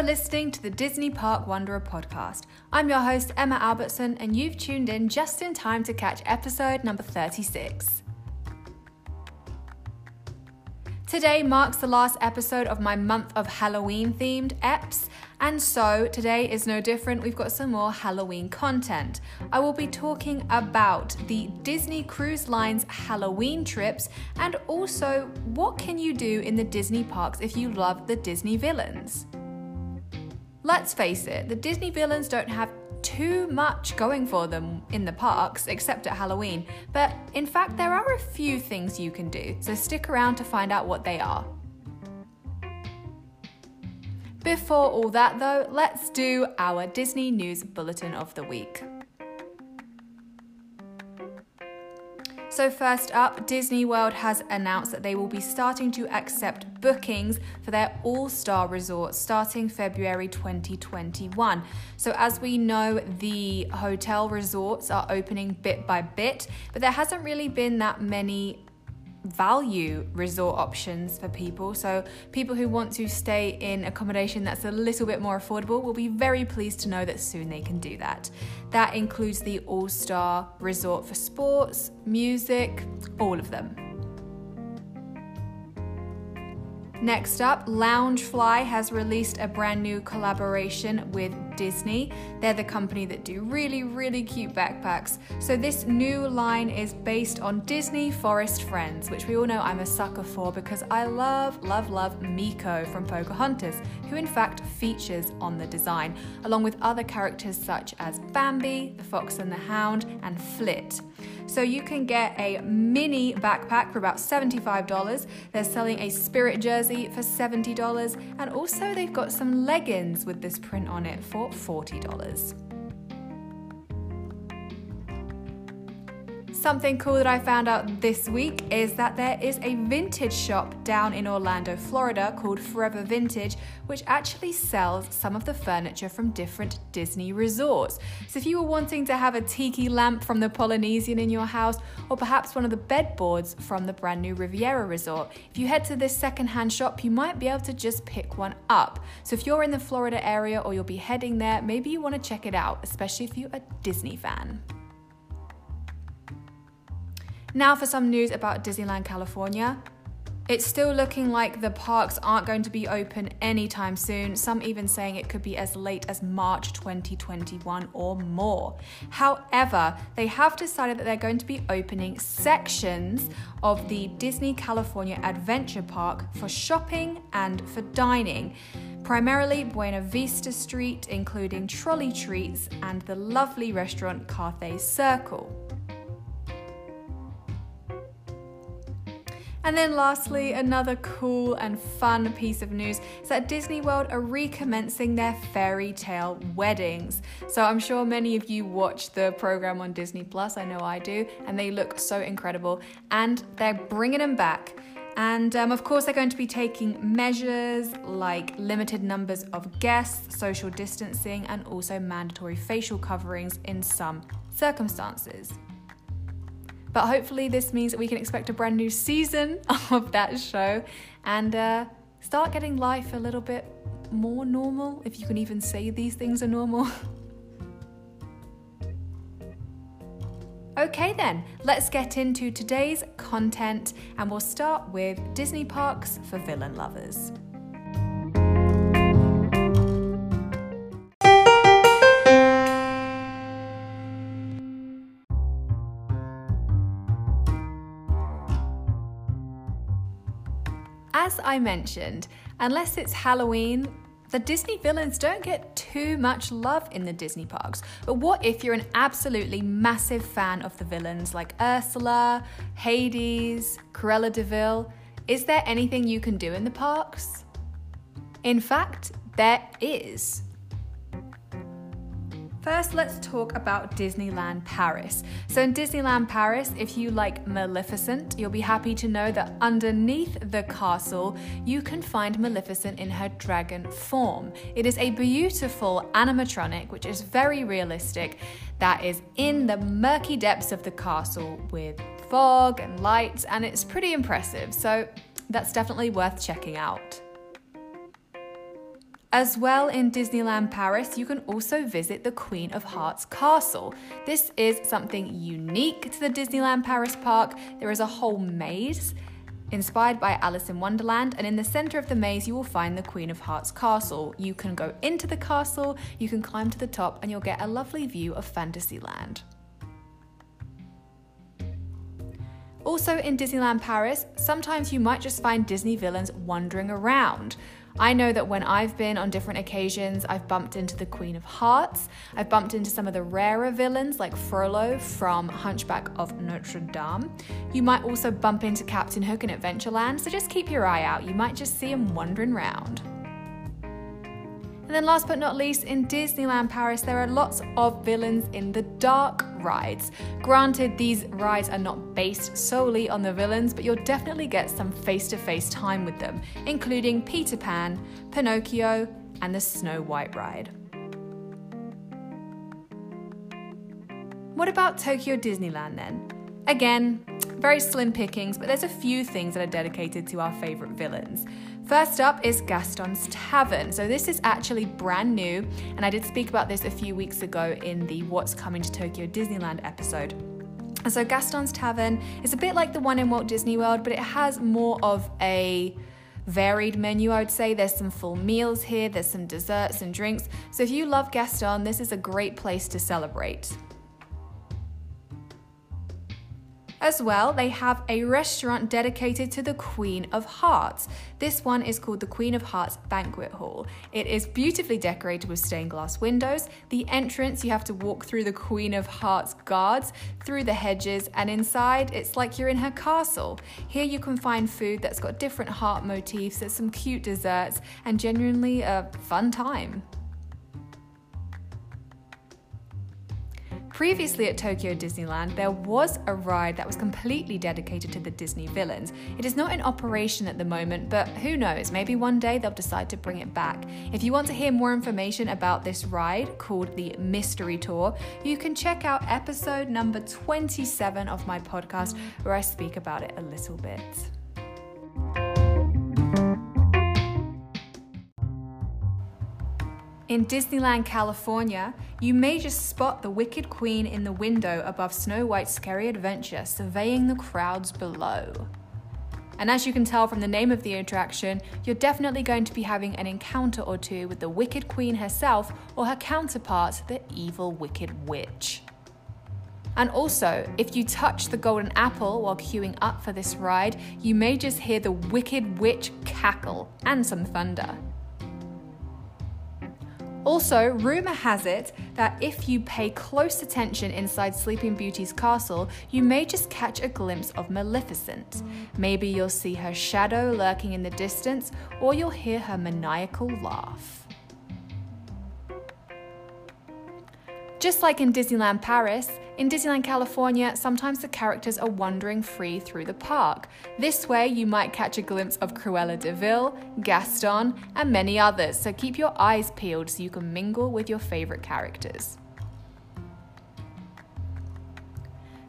Are listening to the Disney Park Wanderer podcast. I'm your host, Emma Albertson, and you've tuned in just in time to catch episode number 36. Today marks the last episode of my month of Halloween themed EPs, and so today is no different. We've got some more Halloween content. I will be talking about the Disney Cruise Line's Halloween trips and also what can you do in the Disney parks if you love the Disney villains. Let's face it, the Disney villains don't have too much going for them in the parks, except at Halloween. But in fact, there are a few things you can do, so stick around to find out what they are. Before all that, though, let's do our Disney News Bulletin of the Week. So, first up, Disney World has announced that they will be starting to accept bookings for their All Star Resort starting February 2021. So, as we know, the hotel resorts are opening bit by bit, but there hasn't really been that many value resort options for people. So, people who want to stay in accommodation that's a little bit more affordable will be very pleased to know that soon they can do that. That includes the All Star Resort for sports, music, all of them. Next up, Loungefly has released a brand new collaboration with Disney. They're the company that do really, really cute backpacks. So, this new line is based on Disney Forest Friends, which we all know I'm a sucker for because I love, love, love Meeko from Pocahontas, who in fact features on the design, along with other characters such as Bambi, the Fox and the Hound, and Flit. So you can get a mini backpack for about $75. They're selling a spirit jersey for $70. And also, they've got some leggings with this print on it for $40. Something cool that I found out this week is that there is a vintage shop down in Orlando, Florida called Forever Vintage, which actually sells some of the furniture from different Disney resorts. So if you were wanting to have a tiki lamp from the Polynesian in your house, or perhaps one of the bedboards from the brand new Riviera Resort, if you head to this secondhand shop, you might be able to just pick one up. So if you're in the Florida area or you'll be heading there, maybe you want to check it out, especially if you're a Disney fan. Now for some news about Disneyland California. It's still looking like the parks aren't going to be open anytime soon, some even saying it could be as late as March 2021 or more. However, they have decided that they're going to be opening sections of the Disney California Adventure Park for shopping and for dining. Primarily Buena Vista Street, including Trolley Treats and the lovely restaurant Carthay Circle. And then, lastly, another cool and fun piece of news is that Disney World are recommencing their fairy tale weddings. So, I'm sure many of you watch the program on Disney Plus, I know I do, and they look so incredible. And they're bringing them back. And um, of course, they're going to be taking measures like limited numbers of guests, social distancing, and also mandatory facial coverings in some circumstances. But hopefully, this means that we can expect a brand new season of that show and uh, start getting life a little bit more normal, if you can even say these things are normal. okay, then, let's get into today's content and we'll start with Disney Parks for Villain Lovers. As I mentioned, unless it's Halloween, the Disney villains don't get too much love in the Disney parks. But what if you're an absolutely massive fan of the villains like Ursula, Hades, Cruella de Vil? Is there anything you can do in the parks? In fact, there is. First, let's talk about Disneyland Paris. So, in Disneyland Paris, if you like Maleficent, you'll be happy to know that underneath the castle, you can find Maleficent in her dragon form. It is a beautiful animatronic, which is very realistic, that is in the murky depths of the castle with fog and lights, and it's pretty impressive. So, that's definitely worth checking out. As well, in Disneyland Paris, you can also visit the Queen of Hearts Castle. This is something unique to the Disneyland Paris park. There is a whole maze inspired by Alice in Wonderland, and in the center of the maze, you will find the Queen of Hearts Castle. You can go into the castle, you can climb to the top, and you'll get a lovely view of Fantasyland. Also, in Disneyland Paris, sometimes you might just find Disney villains wandering around. I know that when I've been on different occasions, I've bumped into the Queen of Hearts, I've bumped into some of the rarer villains like Frollo from Hunchback of Notre Dame. You might also bump into Captain Hook in Adventureland, so just keep your eye out, you might just see him wandering around. And then, last but not least, in Disneyland Paris, there are lots of villains in the dark rides. Granted, these rides are not based solely on the villains, but you'll definitely get some face to face time with them, including Peter Pan, Pinocchio, and the Snow White ride. What about Tokyo Disneyland then? Again, very slim pickings, but there's a few things that are dedicated to our favourite villains. First up is Gaston's Tavern. So, this is actually brand new, and I did speak about this a few weeks ago in the What's Coming to Tokyo Disneyland episode. So, Gaston's Tavern is a bit like the one in Walt Disney World, but it has more of a varied menu, I would say. There's some full meals here, there's some desserts and drinks. So, if you love Gaston, this is a great place to celebrate. As well, they have a restaurant dedicated to the Queen of Hearts. This one is called the Queen of Hearts Banquet Hall. It is beautifully decorated with stained glass windows. The entrance, you have to walk through the Queen of Hearts guards, through the hedges, and inside, it's like you're in her castle. Here you can find food that's got different heart motifs, there's some cute desserts, and genuinely a fun time. Previously at Tokyo Disneyland, there was a ride that was completely dedicated to the Disney villains. It is not in operation at the moment, but who knows, maybe one day they'll decide to bring it back. If you want to hear more information about this ride called the Mystery Tour, you can check out episode number 27 of my podcast where I speak about it a little bit. In Disneyland, California, you may just spot the Wicked Queen in the window above Snow White's Scary Adventure, surveying the crowds below. And as you can tell from the name of the attraction, you're definitely going to be having an encounter or two with the Wicked Queen herself or her counterpart, the evil Wicked Witch. And also, if you touch the golden apple while queuing up for this ride, you may just hear the Wicked Witch cackle and some thunder. Also, rumour has it that if you pay close attention inside Sleeping Beauty's castle, you may just catch a glimpse of Maleficent. Maybe you'll see her shadow lurking in the distance, or you'll hear her maniacal laugh. Just like in Disneyland Paris, in Disneyland California, sometimes the characters are wandering free through the park. This way, you might catch a glimpse of Cruella de Vil, Gaston, and many others, so keep your eyes peeled so you can mingle with your favourite characters.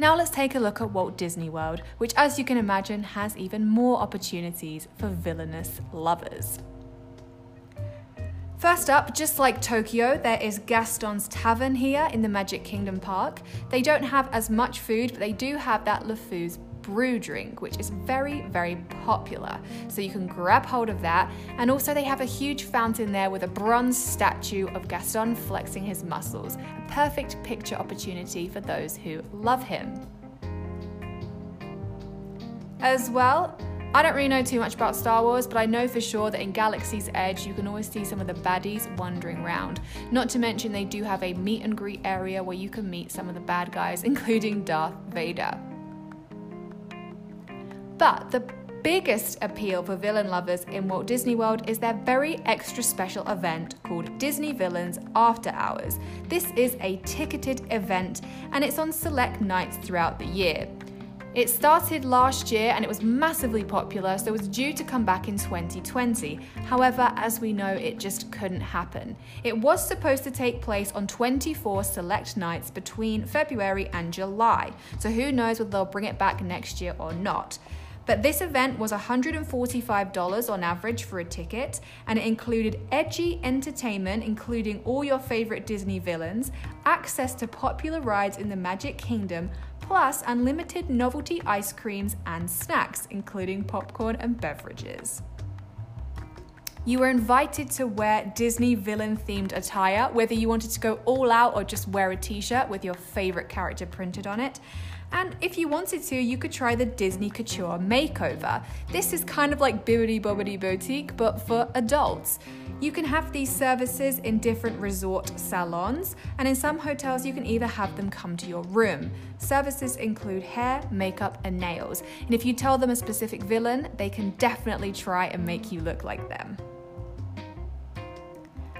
Now let's take a look at Walt Disney World, which, as you can imagine, has even more opportunities for villainous lovers. First up, just like Tokyo, there is Gaston's Tavern here in the Magic Kingdom Park. They don't have as much food, but they do have that LeFou's brew drink, which is very, very popular. So you can grab hold of that. And also, they have a huge fountain there with a bronze statue of Gaston flexing his muscles. A perfect picture opportunity for those who love him. As well, I don't really know too much about Star Wars, but I know for sure that in Galaxy's Edge you can always see some of the baddies wandering around. Not to mention, they do have a meet and greet area where you can meet some of the bad guys, including Darth Vader. But the biggest appeal for villain lovers in Walt Disney World is their very extra special event called Disney Villains After Hours. This is a ticketed event and it's on select nights throughout the year. It started last year and it was massively popular, so it was due to come back in 2020. However, as we know, it just couldn't happen. It was supposed to take place on 24 select nights between February and July, so who knows whether they'll bring it back next year or not. But this event was $145 on average for a ticket, and it included edgy entertainment, including all your favorite Disney villains, access to popular rides in the Magic Kingdom, plus unlimited novelty ice creams and snacks, including popcorn and beverages. You were invited to wear Disney villain themed attire, whether you wanted to go all out or just wear a t shirt with your favorite character printed on it. And if you wanted to, you could try the Disney Couture Makeover. This is kind of like Bibbidi Bobbidi Boutique, but for adults. You can have these services in different resort salons, and in some hotels, you can either have them come to your room. Services include hair, makeup, and nails. And if you tell them a specific villain, they can definitely try and make you look like them.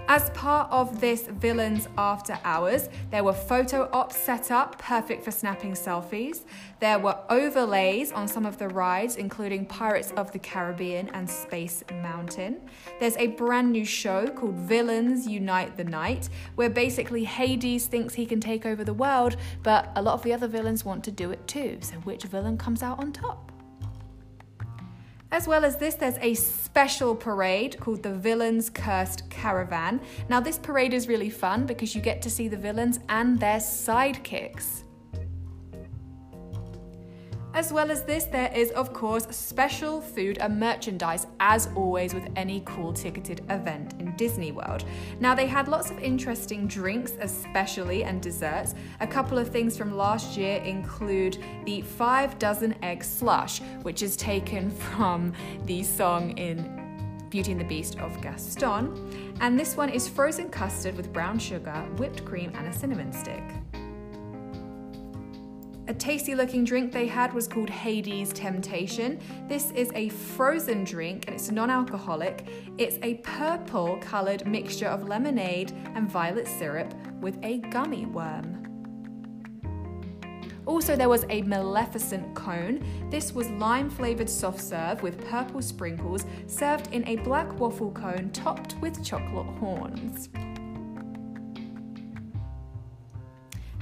As part of this Villains After Hours, there were photo ops set up, perfect for snapping selfies. There were overlays on some of the rides, including Pirates of the Caribbean and Space Mountain. There's a brand new show called Villains Unite the Night, where basically Hades thinks he can take over the world, but a lot of the other villains want to do it too. So, which villain comes out on top? As well as this, there's a special parade called the Villains Cursed Caravan. Now, this parade is really fun because you get to see the villains and their sidekicks. As well as this, there is, of course, special food and merchandise, as always with any cool ticketed event in Disney World. Now, they had lots of interesting drinks, especially, and desserts. A couple of things from last year include the five dozen egg slush, which is taken from the song in Beauty and the Beast of Gaston. And this one is frozen custard with brown sugar, whipped cream, and a cinnamon stick. A tasty looking drink they had was called Hades Temptation. This is a frozen drink and it's non alcoholic. It's a purple coloured mixture of lemonade and violet syrup with a gummy worm. Also, there was a Maleficent cone. This was lime flavoured soft serve with purple sprinkles, served in a black waffle cone topped with chocolate horns.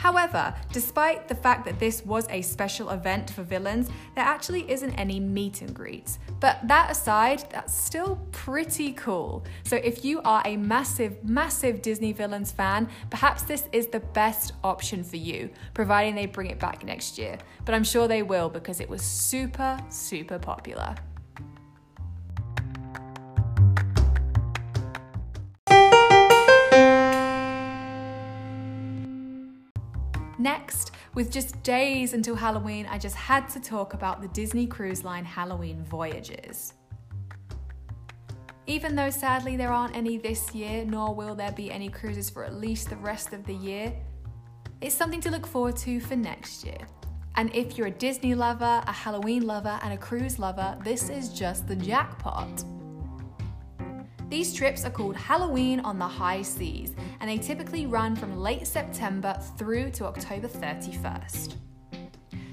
However, despite the fact that this was a special event for villains, there actually isn't any meet and greets. But that aside, that's still pretty cool. So if you are a massive, massive Disney villains fan, perhaps this is the best option for you, providing they bring it back next year. But I'm sure they will because it was super, super popular. Next, with just days until Halloween, I just had to talk about the Disney Cruise Line Halloween voyages. Even though sadly there aren't any this year, nor will there be any cruises for at least the rest of the year, it's something to look forward to for next year. And if you're a Disney lover, a Halloween lover, and a cruise lover, this is just the jackpot. These trips are called Halloween on the High Seas, and they typically run from late September through to October 31st.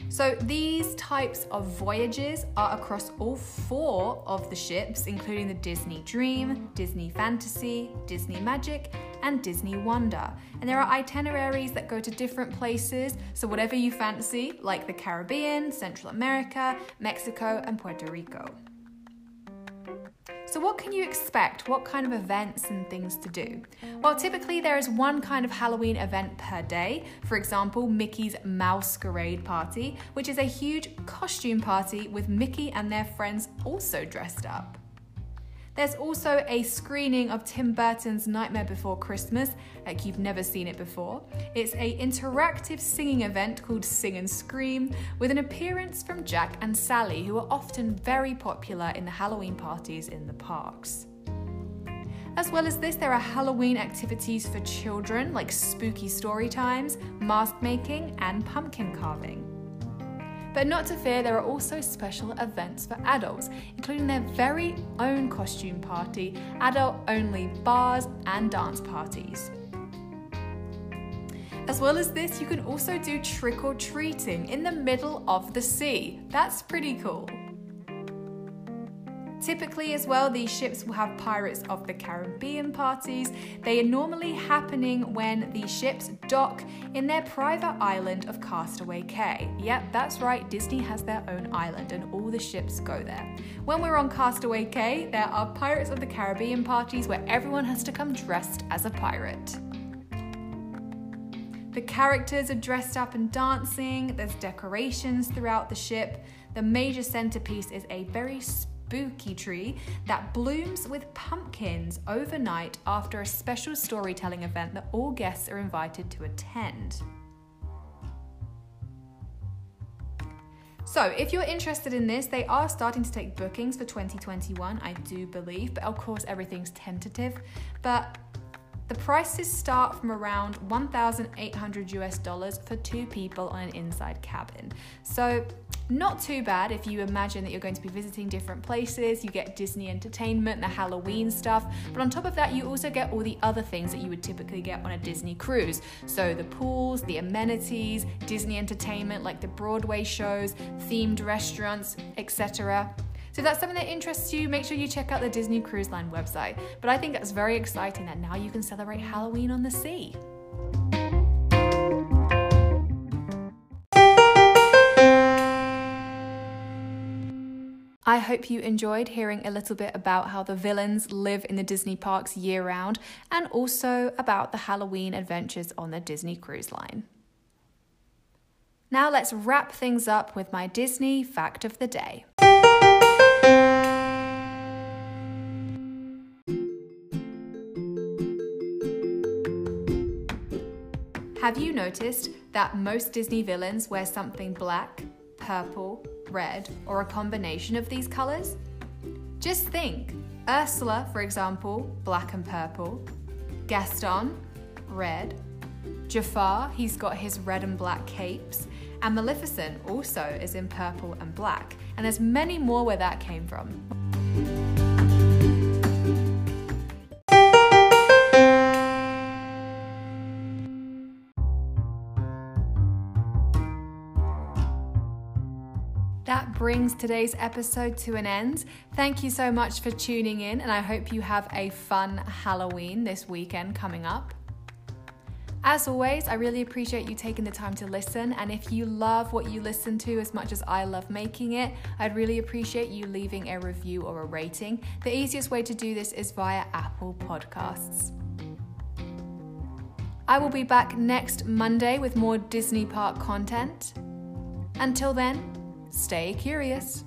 So, these types of voyages are across all four of the ships, including the Disney Dream, Disney Fantasy, Disney Magic, and Disney Wonder. And there are itineraries that go to different places, so whatever you fancy, like the Caribbean, Central America, Mexico, and Puerto Rico. So, what can you expect? What kind of events and things to do? Well, typically there is one kind of Halloween event per day. For example, Mickey's Mouse-Querade Party, which is a huge costume party with Mickey and their friends also dressed up. There's also a screening of Tim Burton's Nightmare Before Christmas, like you've never seen it before. It's a interactive singing event called Sing and Scream, with an appearance from Jack and Sally, who are often very popular in the Halloween parties in the parks. As well as this, there are Halloween activities for children like spooky story times, mask making, and pumpkin carving. But not to fear, there are also special events for adults, including their very own costume party, adult only bars, and dance parties. As well as this, you can also do trick or treating in the middle of the sea. That's pretty cool. Typically, as well, these ships will have Pirates of the Caribbean parties. They are normally happening when the ships dock in their private island of Castaway Cay. Yep, that's right, Disney has their own island and all the ships go there. When we're on Castaway Cay, there are Pirates of the Caribbean parties where everyone has to come dressed as a pirate. The characters are dressed up and dancing, there's decorations throughout the ship. The major centerpiece is a very spooky tree that blooms with pumpkins overnight after a special storytelling event that all guests are invited to attend. So, if you're interested in this, they are starting to take bookings for 2021, I do believe, but of course, everything's tentative. But the prices start from around 1,800 US dollars for two people on an inside cabin. So, not too bad if you imagine that you're going to be visiting different places, you get Disney entertainment, the Halloween stuff, but on top of that, you also get all the other things that you would typically get on a Disney cruise. So the pools, the amenities, Disney entertainment like the Broadway shows, themed restaurants, etc. So if that's something that interests you, make sure you check out the Disney Cruise Line website. But I think it's very exciting that now you can celebrate Halloween on the sea. I hope you enjoyed hearing a little bit about how the villains live in the Disney parks year round and also about the Halloween adventures on the Disney Cruise Line. Now let's wrap things up with my Disney fact of the day. Have you noticed that most Disney villains wear something black, purple, red, or a combination of these colours? Just think Ursula, for example, black and purple, Gaston, red, Jafar, he's got his red and black capes, and Maleficent also is in purple and black, and there's many more where that came from. Brings today's episode to an end. Thank you so much for tuning in, and I hope you have a fun Halloween this weekend coming up. As always, I really appreciate you taking the time to listen. And if you love what you listen to as much as I love making it, I'd really appreciate you leaving a review or a rating. The easiest way to do this is via Apple Podcasts. I will be back next Monday with more Disney Park content. Until then, Stay curious.